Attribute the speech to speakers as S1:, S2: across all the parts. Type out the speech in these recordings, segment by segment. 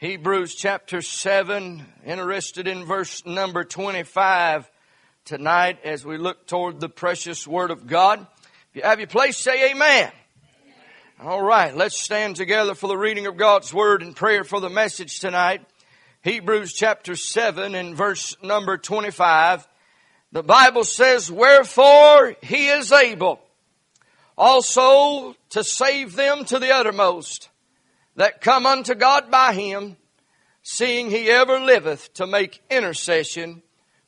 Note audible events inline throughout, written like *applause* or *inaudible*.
S1: Hebrews chapter 7, interested in verse number 25 tonight as we look toward the precious Word of God. If you have your place, say amen. All right, let's stand together for the reading of God's Word and prayer for the message tonight. Hebrews chapter 7 and verse number 25. The Bible says, Wherefore He is able also to save them to the uttermost that come unto God by him, seeing he ever liveth to make intercession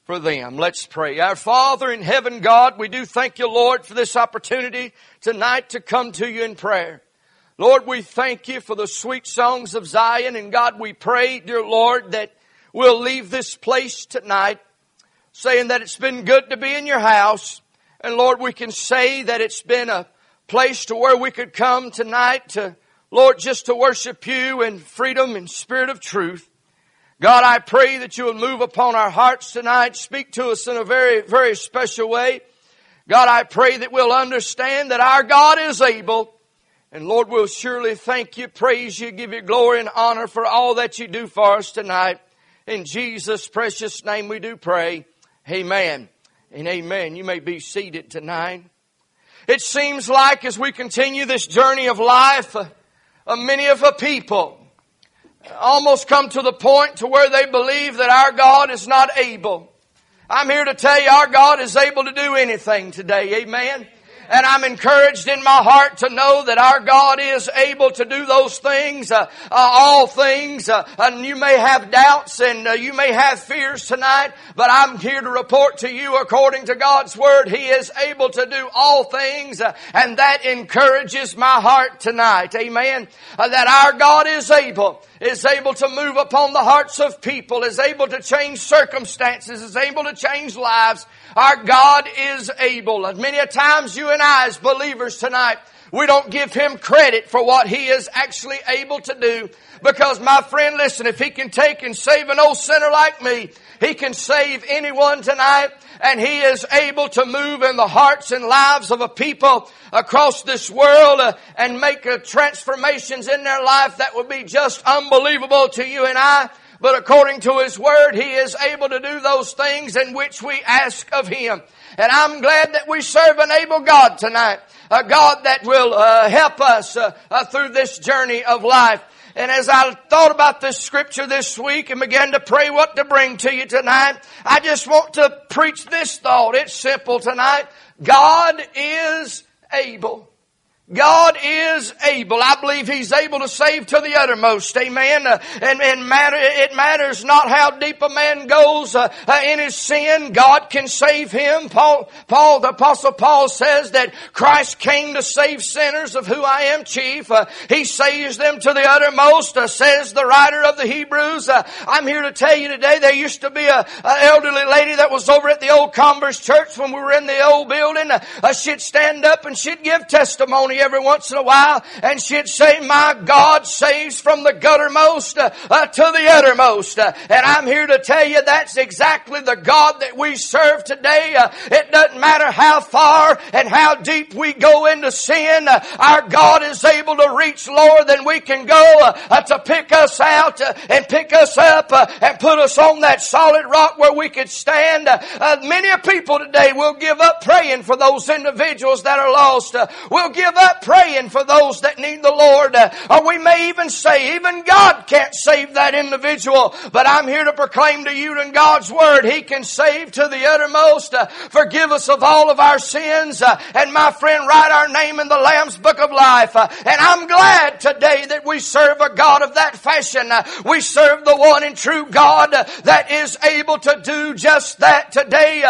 S1: for them. Let's pray. Our Father in heaven, God, we do thank you, Lord, for this opportunity tonight to come to you in prayer. Lord, we thank you for the sweet songs of Zion, and God, we pray, dear Lord, that we'll leave this place tonight saying that it's been good to be in your house. And Lord, we can say that it's been a place to where we could come tonight to Lord, just to worship you in freedom and spirit of truth. God, I pray that you will move upon our hearts tonight, speak to us in a very, very special way. God, I pray that we'll understand that our God is able. And Lord, we'll surely thank you, praise you, give you glory and honor for all that you do for us tonight. In Jesus' precious name we do pray. Amen and amen. You may be seated tonight. It seems like as we continue this journey of life, uh, many of the people almost come to the point to where they believe that our God is not able. I'm here to tell you our God is able to do anything today. Amen. And I'm encouraged in my heart to know that our God is able to do those things, uh, uh, all things. Uh, and you may have doubts and uh, you may have fears tonight, but I'm here to report to you according to God's Word, He is able to do all things. Uh, and that encourages my heart tonight. Amen. Uh, that our God is able is able to move upon the hearts of people, is able to change circumstances, is able to change lives. Our God is able. And many a times you and as believers tonight, we don't give him credit for what he is actually able to do. Because my friend, listen, if he can take and save an old sinner like me, he can save anyone tonight and He is able to move in the hearts and lives of a people across this world uh, and make uh, transformations in their life that would be just unbelievable to you and I. But according to His Word, He is able to do those things in which we ask of Him. And I'm glad that we serve an able God tonight. A God that will uh, help us uh, uh, through this journey of life. And as I thought about this scripture this week and began to pray what to bring to you tonight, I just want to preach this thought. It's simple tonight. God is able. God is able. I believe He's able to save to the uttermost. Amen. Uh, and, and matter, it matters not how deep a man goes uh, uh, in his sin. God can save him. Paul, Paul, the apostle Paul says that Christ came to save sinners of who I am chief. Uh, he saves them to the uttermost, uh, says the writer of the Hebrews. Uh, I'm here to tell you today there used to be a, elderly lady that was over at the old Converse church when we were in the old building. she'd stand up and she'd give testimony every once in a while and she'd say, my God saves from the guttermost uh, to the uttermost. Uh, and I'm here to tell you that's exactly the God that we serve today. Uh, it doesn't matter how far and how deep we go into sin. Uh, our God is able to reach lower than we can go uh, to pick us out and pick us up and put us on that solid rock where we could stand. many people today will give up praying for those individuals that are lost. we'll give praying for those that need the Lord. Uh, or we may even say, even God can't save that individual. But I'm here to proclaim to you in God's Word, He can save to the uttermost, uh, forgive us of all of our sins, uh, and my friend, write our name in the Lamb's Book of Life. Uh, and I'm glad today that we serve a God of that fashion. Uh, we serve the one and true God uh, that is able to do just that today,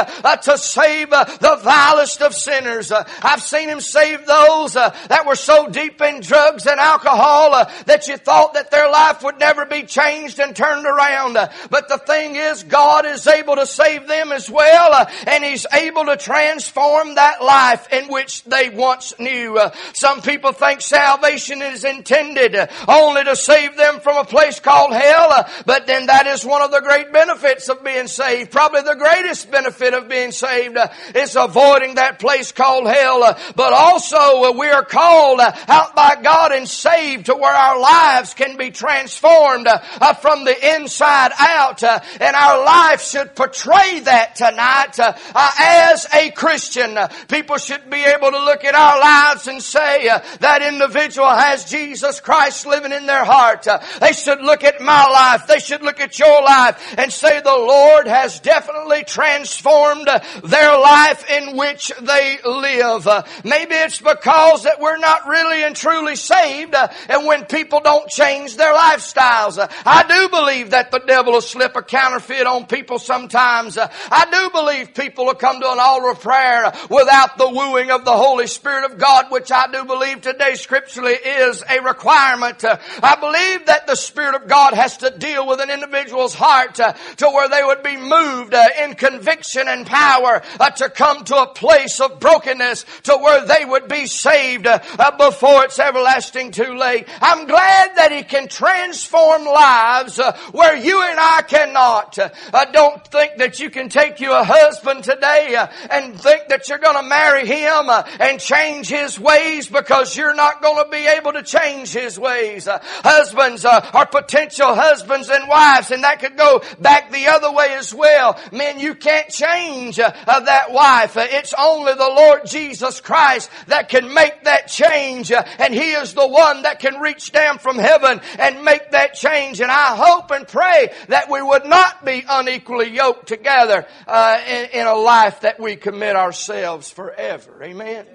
S1: to save the vilest of sinners. I've seen Him save those that were so deep in drugs and alcohol uh, that you thought that their life would never be changed and turned around. Uh, but the thing is, God is able to save them as well, uh, and He's able to transform that life in which they once knew. Uh, some people think salvation is intended uh, only to save them from a place called hell, uh, but then that is one of the great benefits of being saved. Probably the greatest benefit of being saved is avoiding that place called hell. but also, we're are called uh, out by God and saved to where our lives can be transformed uh, from the inside out. Uh, and our life should portray that tonight uh, uh, as a Christian. people should be able to look at our lives and say that individual has Jesus Christ living in their heart. they should look at my life. They should look at your life and say the Lord has definitely transformed their life in which they live. maybe it's because that we're not really and truly saved uh, and when people don't change their lifestyles. Uh, I do believe that the devil will slip a counterfeit on people sometimes. Uh, I do believe people will come to an altar of prayer without the wooing of the Holy Spirit of God, which I do believe today scripturally is a requirement. I believe that the Spirit of God has to deal with an individual's heart to where they would be moved in conviction and power to come to a place of brokenness to where they would be saved before it's everlasting too late. I'm glad that He can transform lives where you and I cannot. Uh, don't think that you can take you a husband today uh, and think that you're going to marry him uh, and change his ways because you're not going to be able to change his ways. Uh, husbands uh, are potential husbands and wives and that could go back the other way as well. Men, you can't change uh, that wife. it's only the Lord Jesus Christ that can make that change and he is the one that can reach down from heaven and make that change. And I hope and pray that we would not be unequally yoked together uh, in, in, a life that we commit ourselves forever. Amen.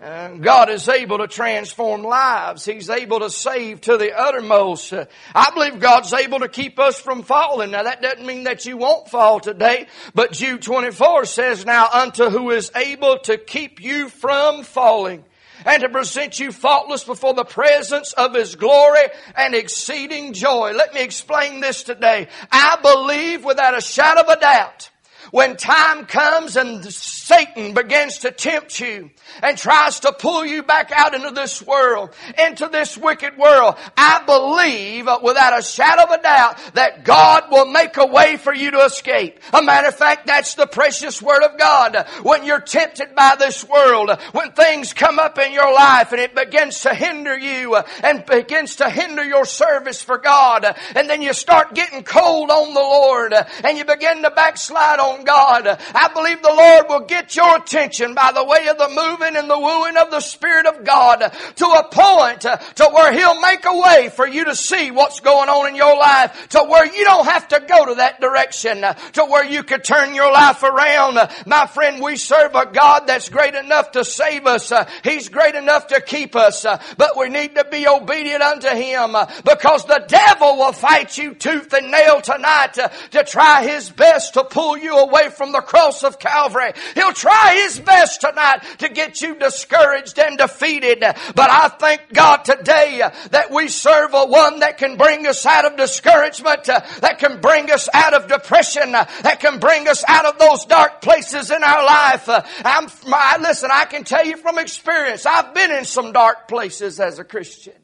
S1: Uh, God is able to transform lives. He's able to save to the uttermost. Uh, I believe God's able to keep us from falling. Now that doesn't mean that you won't fall today, but Jude 24 says, now unto who is able to keep you from falling and to present you faultless before the presence of His glory and exceeding joy. Let me explain this today. I believe without a shadow of a doubt when time comes and Satan begins to tempt you and tries to pull you back out into this world, into this wicked world, I believe uh, without a shadow of a doubt that God will make a way for you to escape. A matter of fact, that's the precious word of God. When you're tempted by this world, when things come up in your life and it begins to hinder you uh, and begins to hinder your service for God, uh, and then you start getting cold on the Lord and you begin to backslide on God. I believe the Lord will get your attention by the way of the moving and the wooing of the Spirit of God to a point to where He'll make a way for you to see what's going on in your life to where you don't have to go to that direction to where you could turn your life around. My friend, we serve a God that's great enough to save us. He's great enough to keep us, but we need to be obedient unto Him because the devil will fight you tooth and nail tonight to try his best to pull you away away from the cross of Calvary. He'll try his best tonight to get you discouraged and defeated. But I thank God today uh, that we serve a one that can bring us out of discouragement, uh, that can bring us out of depression, uh, that can bring us out of those dark places in our life. I'm, I, listen, I can tell you from experience, I've been in some dark places as a Christian.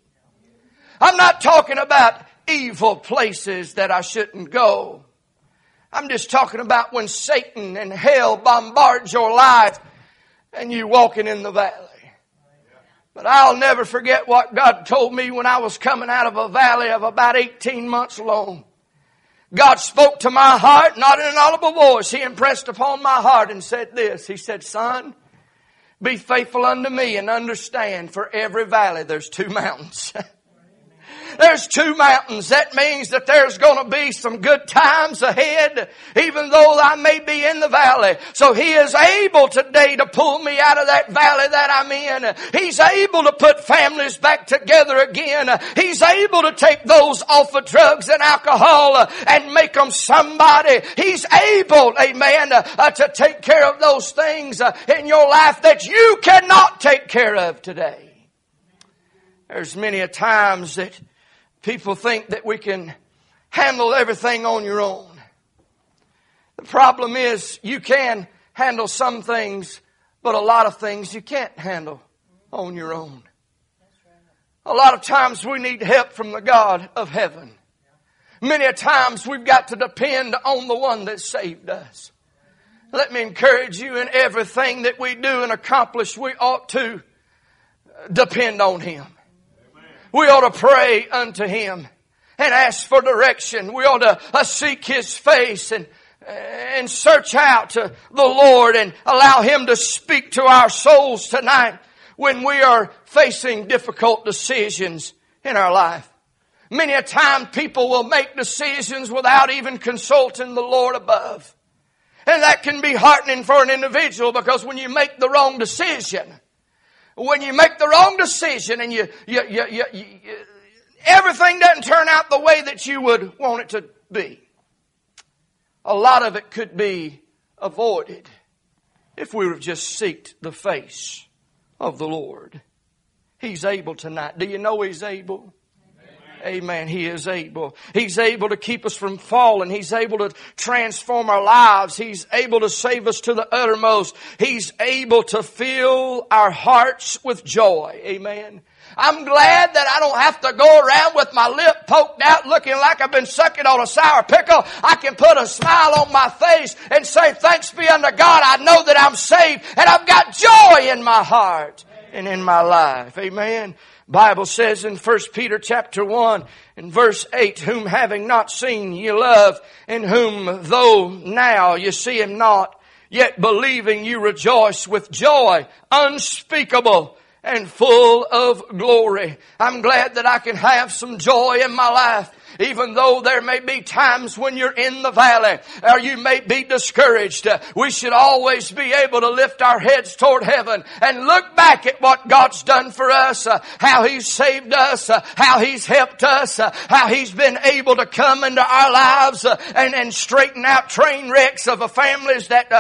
S1: I'm not talking about evil places that I shouldn't go. I'm just talking about when Satan and hell bombards your life and you walking in the valley. But I'll never forget what God told me when I was coming out of a valley of about 18 months long. God spoke to my heart, not in an audible voice. He impressed upon my heart and said this. He said, son, be faithful unto me and understand for every valley there's two mountains. *laughs* There's two mountains. That means that there's going to be some good times ahead, even though I may be in the valley. So He is able today to pull me out of that valley that I'm in. He's able to put families back together again. He's able to take those off of drugs and alcohol and make them somebody. He's able, amen, uh, to take care of those things uh, in your life that you cannot take care of today. There's many a times that People think that we can handle everything on your own. The problem is you can handle some things, but a lot of things you can't handle on your own. A lot of times we need help from the God of heaven. Many times we've got to depend on the one that saved us. Let me encourage you in everything that we do and accomplish, we ought to depend on Him. We ought to pray unto Him and ask for direction. We ought to uh, seek His face and and search out the Lord and allow Him to speak to our souls tonight when we are facing difficult decisions in our life. Many a time people will make decisions without even consulting the Lord above. And that can be heartening for an individual because when you make the wrong decision, when you make the wrong decision and you, you, you, you, everything doesn't turn out the way that you would want it to be. A lot of it could be avoided if we would have just seeked the face of the Lord. He's able tonight. Do you know He's able? Amen. He is able. He's able to keep us from falling. He's able to transform our lives. He's able to save us to the uttermost. He's able to fill our hearts with joy. Amen. I'm glad that I don't have to go around with my lip poked out looking like I've been sucking on a sour pickle. I can put a smile on my face and say, thanks be unto God. I know that I'm saved and I've got joy in my heart and in my life. Amen. Bible says in 1 Peter chapter 1 and verse 8, whom having not seen ye love, in whom though now ye see him not, yet believing you rejoice with joy unspeakable and full of glory. I'm glad that I can have some joy in my life even though there may be times when you're in the valley or you may be discouraged, we should always be able to lift our heads toward heaven and look back at what God's done for us, uh, how He's saved us, uh, how He's helped us, uh, how He's been able to come into our lives and, and straighten out train wrecks of families that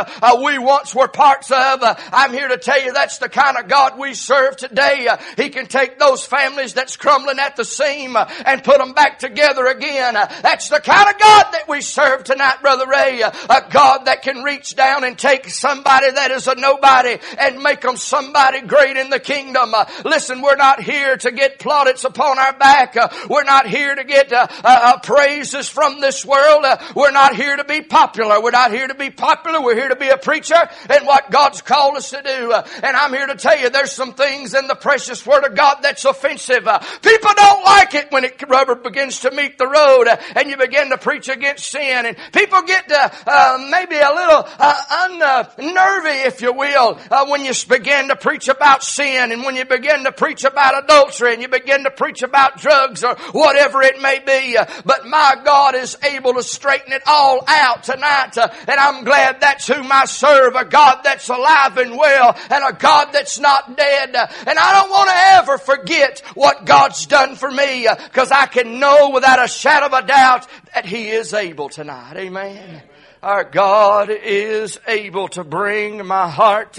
S1: we once were parts of. I'm here to tell you that's the kind of God we serve today. Uh, he can take those families that's crumbling at the seam uh, and put them back together again. Uh, that's the kind of God that we serve tonight, Brother Ray. A God that can reach down and take somebody that is a nobody and make them somebody great in the kingdom. Listen, we're not here to get plaudits upon our back. We're not here to get uh, uh, praises from this world. We're not here to be popular. We're not here to be popular. We're here to be a preacher and what God's called us to do. And I'm here to tell you there's some things in the precious Word of God that's offensive. People don't like it when it rubber begins to meet the road uh, and you begin to preach against sin and people get uh, uh, maybe a little uh, unnervy, if you will, uh, when you begin to preach about sin and when you begin to preach about adultery and you begin to preach about drugs or whatever it may be. Uh, but my God is able to straighten it all out tonight and I'm glad that's whom I serve, a God that's alive and well and a God that's not dead. And I don't want to ever forget what God's done for me because I can know without a shadow of a doubt that He is able tonight. Amen. Our God is able to bring my heart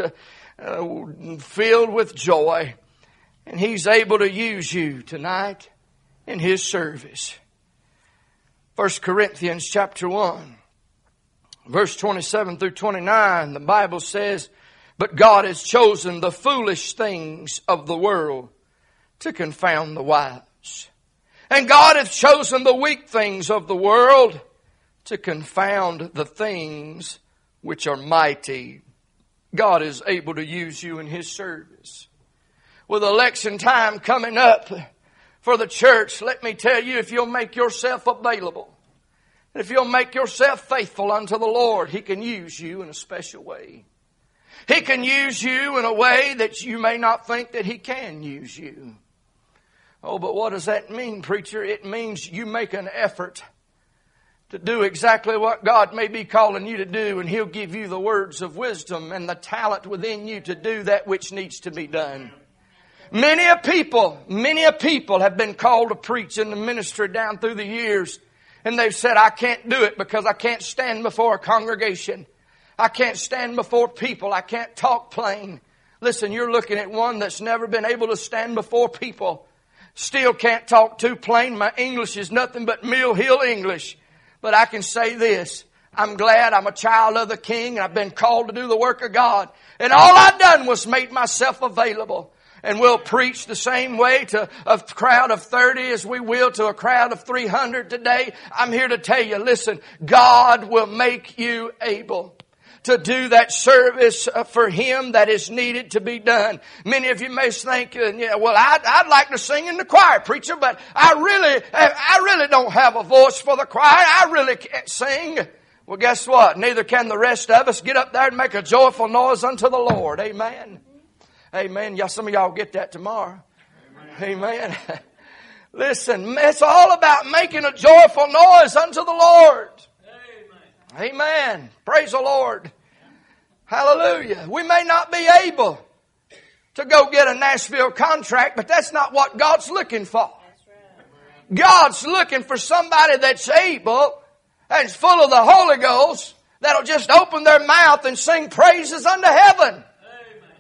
S1: uh, filled with joy. And He's able to use you tonight in His service. 1 Corinthians chapter 1, verse 27 through 29, the Bible says, But God has chosen the foolish things of the world to confound the wise. And God hath chosen the weak things of the world to confound the things which are mighty. God is able to use you in His service. With election time coming up for the church, let me tell you, if you'll make yourself available, if you'll make yourself faithful unto the Lord, He can use you in a special way. He can use you in a way that you may not think that He can use you. Oh, but what does that mean, preacher? It means you make an effort to do exactly what God may be calling you to do, and He'll give you the words of wisdom and the talent within you to do that which needs to be done. Many a people, many a people have been called to preach in the ministry down through the years, and they've said, I can't do it because I can't stand before a congregation. I can't stand before people. I can't talk plain. Listen, you're looking at one that's never been able to stand before people Still can't talk too plain. My English is nothing but Mill Hill English. But I can say this. I'm glad I'm a child of the King and I've been called to do the work of God. And all I've done was make myself available. And we'll preach the same way to a crowd of 30 as we will to a crowd of 300 today. I'm here to tell you, listen, God will make you able to do that service uh, for Him that is needed to be done. Many of you may think, uh, yeah, well, I'd, I'd like to sing in the choir, preacher, but I really, I really don't have a voice for the choir. I really can't sing. Well, guess what? Neither can the rest of us. Get up there and make a joyful noise unto the Lord. Amen. Amen. Y'all, some of y'all get that tomorrow. Amen. *laughs* Listen, it's all about making a joyful noise unto the Lord. Amen. Praise the Lord. Hallelujah. We may not be able to go get a Nashville contract, but that's not what God's looking for. God's looking for somebody that's able and full of the Holy Ghost that'll just open their mouth and sing praises unto heaven.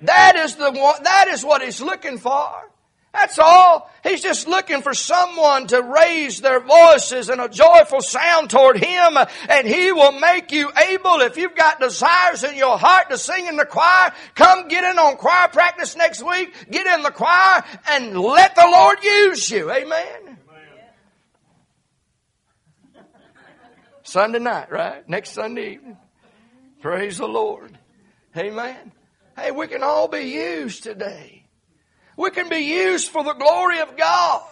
S1: That is the one, that is what He's looking for. That's all. He's just looking for someone to raise their voices in a joyful sound toward Him and He will make you able. If you've got desires in your heart to sing in the choir, come get in on choir practice next week, get in the choir and let the Lord use you. Amen. Sunday night, right? Next Sunday evening. Praise the Lord. Amen. Hey, we can all be used today. We can be used for the glory of God.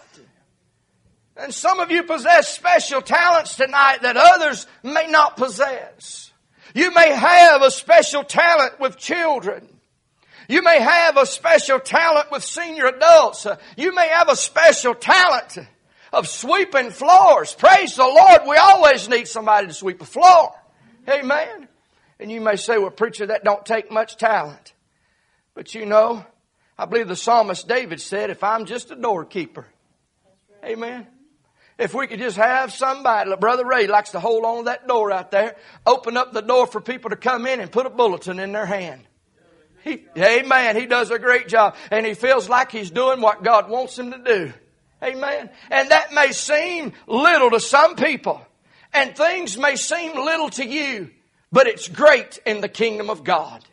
S1: And some of you possess special talents tonight that others may not possess. You may have a special talent with children. You may have a special talent with senior adults. You may have a special talent of sweeping floors. Praise the Lord. We always need somebody to sweep a floor. Amen. And you may say, well, preacher, that don't take much talent. But you know, I believe the psalmist David said, if I'm just a doorkeeper. Amen. If we could just have somebody, Brother Ray likes to hold on to that door out there, open up the door for people to come in and put a bulletin in their hand. He, amen. He does a great job. And he feels like he's doing what God wants him to do. Amen. And that may seem little to some people. And things may seem little to you. But it's great in the kingdom of God.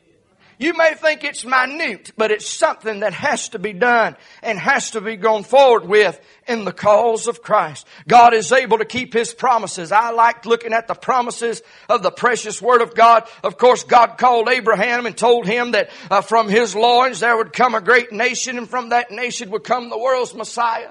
S1: You may think it's minute, but it's something that has to be done and has to be gone forward with in the cause of Christ. God is able to keep His promises. I like looking at the promises of the precious Word of God. Of course, God called Abraham and told him that uh, from his loins there would come a great nation and from that nation would come the world's Messiah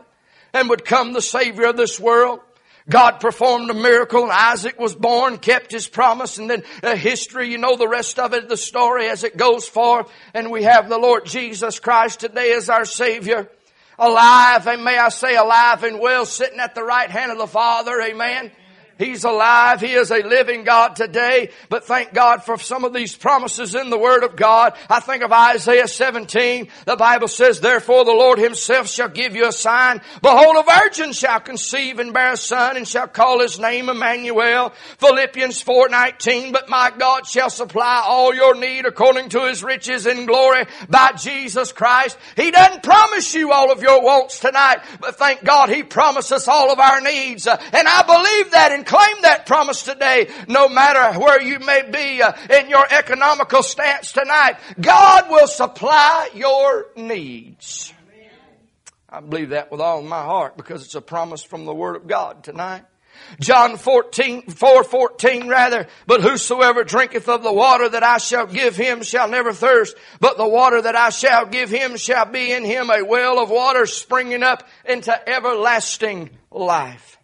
S1: and would come the Savior of this world. God performed a miracle and Isaac was born, kept his promise, and then uh, history, you know the rest of it, the story as it goes forth. And we have the Lord Jesus Christ today as our Savior. Alive, and may I say alive and well, sitting at the right hand of the Father, amen. He's alive. He is a living God today. But thank God for some of these promises in the Word of God. I think of Isaiah 17. The Bible says, Therefore the Lord himself shall give you a sign. Behold, a virgin shall conceive and bear a son and shall call his name Emmanuel. Philippians 4.19. But my God shall supply all your need according to his riches in glory by Jesus Christ. He doesn't promise you all of your wants tonight, but thank God he promises all of our needs. And I believe that in claim that promise today, no matter where you may be uh, in your economical stance tonight. God will supply your needs. I believe that with all my heart because it's a promise from the Word of God tonight. John 14, 4, 14 rather, but whosoever drinketh of the water that I shall give him shall never thirst, but the water that I shall give him shall be in him a well of water springing up into everlasting life.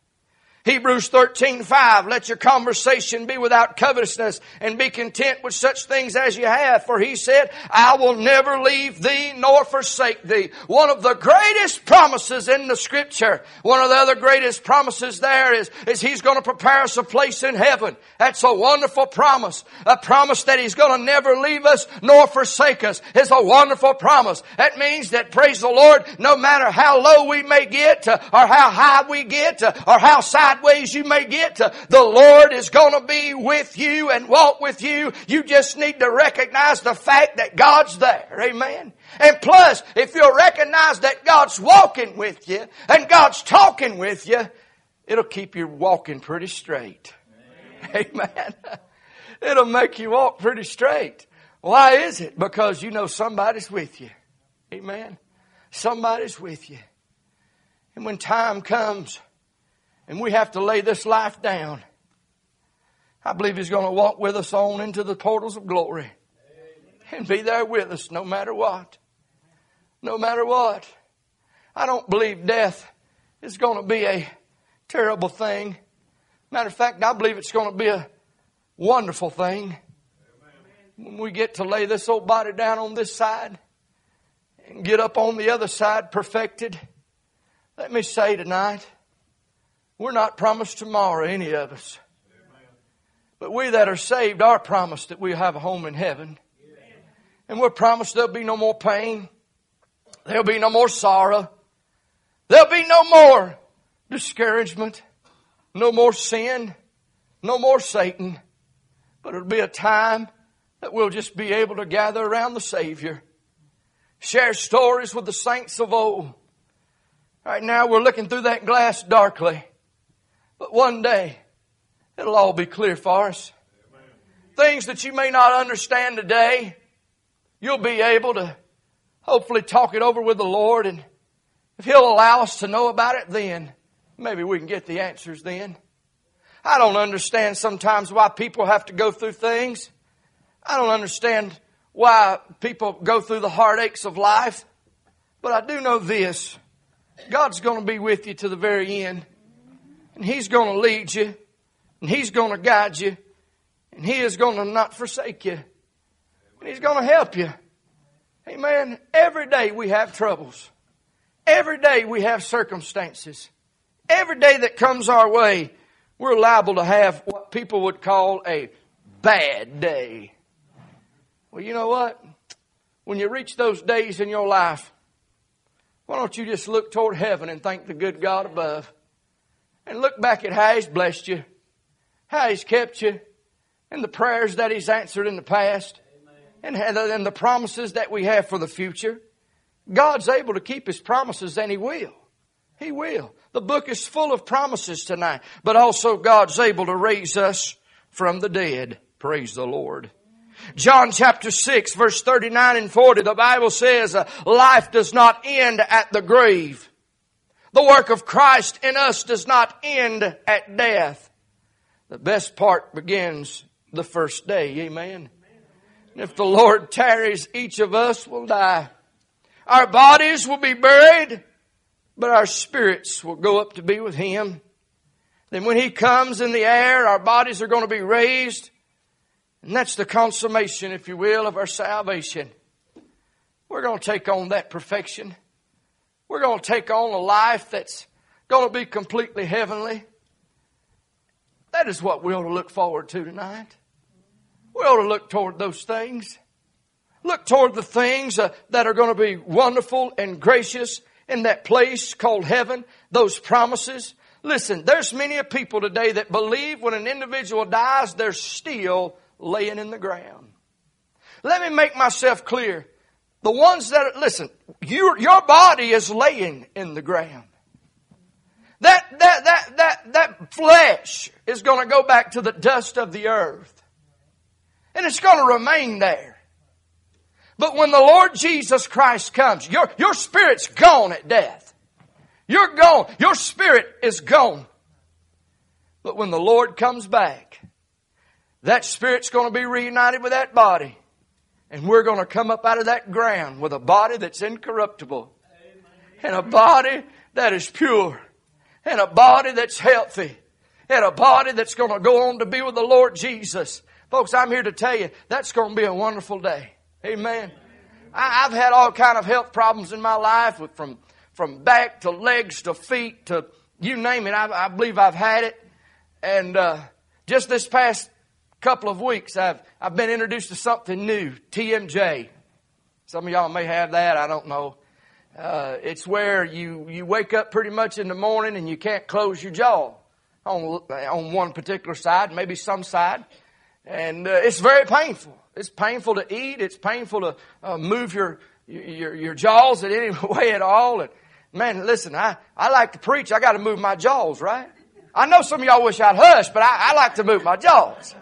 S1: Hebrews 13, 5, let your conversation be without covetousness and be content with such things as you have. For he said, I will never leave thee nor forsake thee. One of the greatest promises in the scripture, one of the other greatest promises there is, is he's going to prepare us a place in heaven. That's a wonderful promise. A promise that he's going to never leave us nor forsake us. It's a wonderful promise. That means that, praise the Lord, no matter how low we may get, uh, or how high we get, uh, or how side sideways you may get, the Lord is going to be with you and walk with you. You just need to recognize the fact that God's there. Amen. And plus, if you'll recognize that God's walking with you and God's talking with you, it'll keep you walking pretty straight. Amen. Amen. *laughs* It'll make you walk pretty straight. Why is it? Because you know somebody's with you. Amen. Somebody's with you. And when time comes and we have to lay this life down. I believe He's going to walk with us on into the portals of glory and be there with us no matter what. No matter what. I don't believe death is going to be a terrible thing. Matter of fact, I believe it's going to be a wonderful thing when we get to lay this old body down on this side and get up on the other side perfected. Let me say tonight, we're not promised tomorrow, any of us. But we that are saved are promised that we'll have a home in heaven. And we're promised there'll be no more pain. There'll be no more sorrow. There'll be no more discouragement. No more sin. No more Satan. But it'll be a time that we'll just be able to gather around the Savior. Share stories with the saints of old. Right now we're looking through that glass darkly. But one day, it'll all be clear for us. Things that you may not understand today, you'll be able to hopefully talk it over with the Lord and if He'll allow us to know about it then, maybe we can get the answers then. I don't understand sometimes why people have to go through things. I don't understand why people go through the heartaches of life. But I do know this. God's going to be with you to the very end. And He's going to lead you. And He's going to guide you. And He is going to not forsake you. And He's going to help you. Amen. Every day we have troubles. Every day we have circumstances. Every day that comes our way, we're liable to have what people would call a bad day. Well, you know what? When you reach those days in your life, why don't you just look toward heaven and thank the good God above? And look back at how He's blessed you, how He's kept you, and the prayers that He's answered in the past, and, and the promises that we have for the future. God's able to keep His promises, and He will. He will. The book is full of promises tonight, but also God's able to raise us from the dead. Praise the Lord. John chapter 6 verse 39 and 40, the Bible says, life does not end at the grave. The work of Christ in us does not end at death. The best part begins the first day. Amen. And if the Lord tarries, each of us will die. Our bodies will be buried, but our spirits will go up to be with Him. Then when He comes in the air, our bodies are going to be raised and that's the consummation, if you will, of our salvation. We're going to take on that perfection. We're going to take on a life that's going to be completely heavenly. That is what we ought to look forward to tonight. We ought to look toward those things. Look toward the things uh, that are going to be wonderful and gracious in that place called heaven, those promises. Listen, there's many a people today that believe when an individual dies, they're still laying in the ground. Let me make myself clear. The ones that, listen, your, your body is laying in the ground. That, that, that, that, that flesh is going to go back to the dust of the earth. And it's going to remain there. But when the Lord Jesus Christ comes, your, your spirit's gone at death. You're gone. Your spirit is gone. But when the Lord comes back, that spirit's going to be reunited with that body. And we're going to come up out of that ground with a body that's incorruptible. And a body that is pure. And a body that's healthy. And a body that's going to go on to be with the Lord Jesus. Folks, I'm here to tell you, that's going to be a wonderful day. Amen. I, have had all kind of health problems in my life, from from back to legs to feet to you name it. I, I believe I've had it. And uh, just this past couple of weeks, I've, I've been introduced to something new, TMJ. Some of y'all may have that, I don't know. Uh, it's where you, you wake up pretty much in the morning and you can't close your jaw on, on one particular side, maybe some side. And uh, it's very painful. It's painful to eat. It's painful to uh, move your, your, your jaws in any *laughs* way at all. And man, listen, I, I like to preach. I got to move my jaws, right? I know some of y'all wish I'd hush, but I, I like to move my jaws.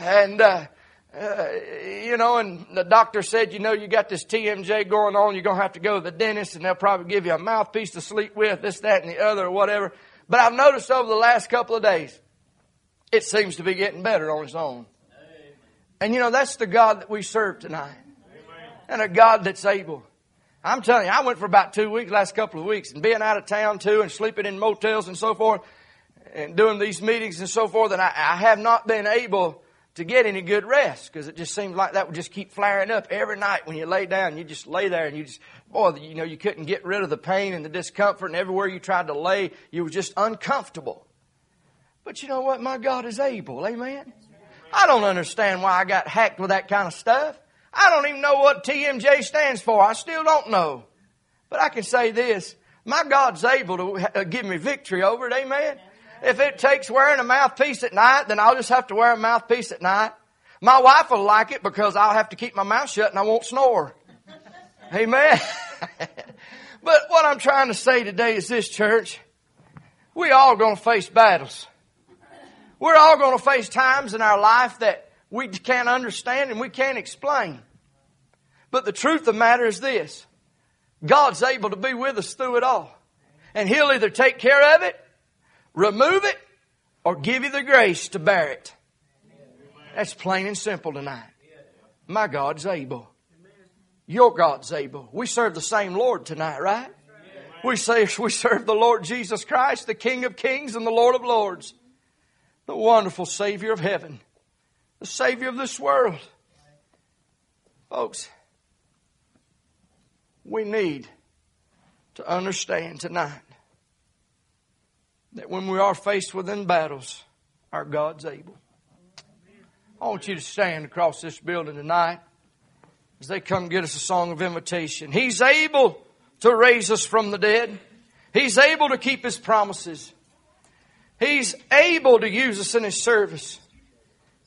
S1: And, uh, uh, you know, and the doctor said, you know, you got this TMJ going on. You're going to have to go to the dentist and they'll probably give you a mouthpiece to sleep with, this, that, and the other, or whatever. But I've noticed over the last couple of days, it seems to be getting better on its own. And you know, that's the God that we serve tonight. And a God that's able. I'm telling you, I went for about two weeks, last couple of weeks, and being out of town too, and sleeping in motels and so forth, and doing these meetings and so forth, and I, I have not been able to get any good rest because it just seemed like that would just keep flaring up every night when you lay down. You just lay there and you just, boy, you know, you couldn't get rid of the pain and the discomfort, and everywhere you tried to lay, you were just uncomfortable. But you know what? My God is able. Amen. I don't understand why I got hacked with that kind of stuff. I don't even know what TMJ stands for. I still don't know. But I can say this. My God's able to uh, give me victory over it. Amen. If it takes wearing a mouthpiece at night, then I'll just have to wear a mouthpiece at night. My wife will like it because I'll have to keep my mouth shut and I won't snore. Amen. *laughs* but what I'm trying to say today is this church. We all going to face battles. We're all going to face times in our life that we can't understand and we can't explain. But the truth of the matter is this. God's able to be with us through it all. And He'll either take care of it, remove it, or give you the grace to bear it. That's plain and simple tonight. My God's able. Your God's able. We serve the same Lord tonight, right? We say *laughs* we serve the Lord Jesus Christ, the King of Kings and the Lord of Lords the wonderful Savior of heaven, the Savior of this world. Folks, we need to understand tonight that when we are faced with battles, our God's able. I want you to stand across this building tonight as they come get us a song of invitation. He's able to raise us from the dead. He's able to keep His promises. He's able to use us in His service.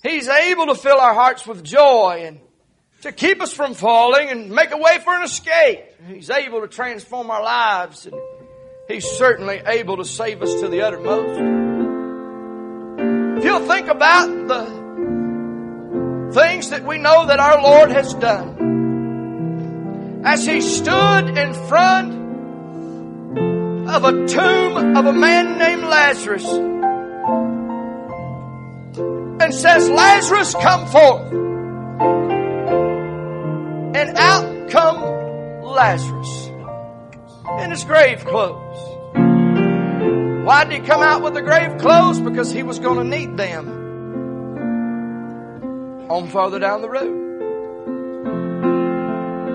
S1: He's able to fill our hearts with joy and to keep us from falling and make a way for an escape. He's able to transform our lives and He's certainly able to save us to the uttermost. If you'll think about the things that we know that our Lord has done, as He stood in front of a tomb of a man named Lazarus and says, Lazarus, come forth. And out come Lazarus in his grave clothes. Why did he come out with the grave clothes? Because he was going to need them on further down the road.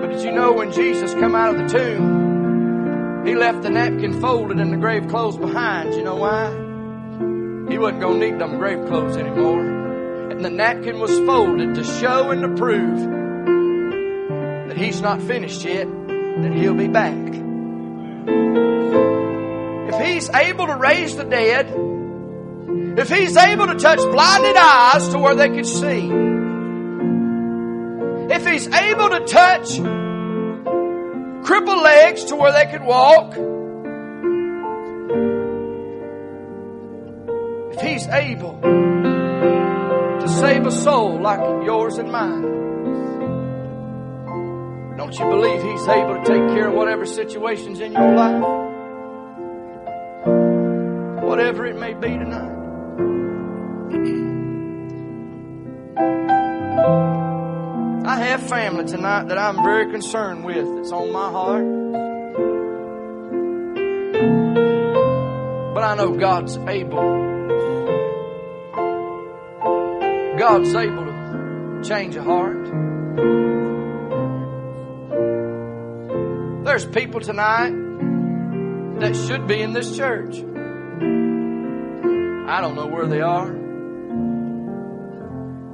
S1: But did you know when Jesus come out of the tomb, he left the napkin folded and the grave clothes behind. You know why? He wasn't going to need them grave clothes anymore. And the napkin was folded to show and to prove that he's not finished yet, that he'll be back. If he's able to raise the dead, if he's able to touch blinded eyes to where they could see, if he's able to touch crippled legs to where they could walk. If He's able to save a soul like yours and mine, don't you believe He's able to take care of whatever situation's in your life? Whatever it may be tonight. I have family tonight that I'm very concerned with. It's on my heart. But I know God's able. God's able to change a heart. There's people tonight that should be in this church. I don't know where they are.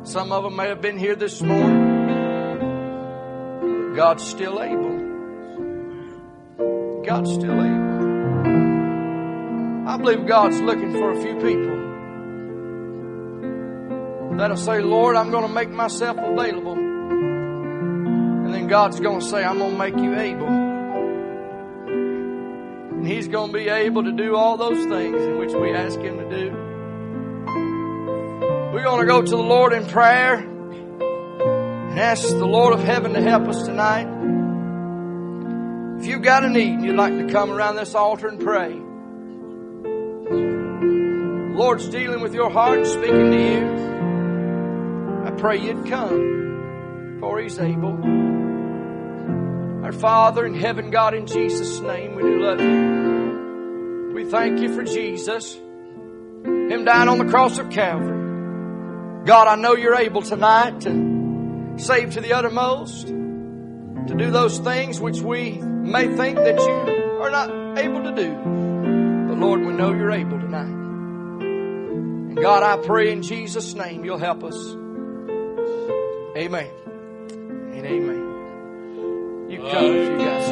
S1: Some of them may have been here this morning. But God's still able. God's still able. I believe God's looking for a few people that'll say, Lord, I'm going to make myself available. And then God's going to say, I'm going to make you able. Going to be able to do all those things in which we ask Him to do. We're going to go to the Lord in prayer and ask the Lord of heaven to help us tonight. If you've got a need and you'd like to come around this altar and pray, Lord's dealing with your heart, speaking to you, I pray you'd come, for He's able. Our Father in heaven, God, in Jesus' name, we do love you. We thank you for Jesus, Him dying on the cross of Calvary. God, I know you're able tonight to save to the uttermost, to do those things which we may think that you are not able to do. But Lord, we know you're able tonight. And God, I pray in Jesus' name you'll help us. Amen. And amen. You come if you.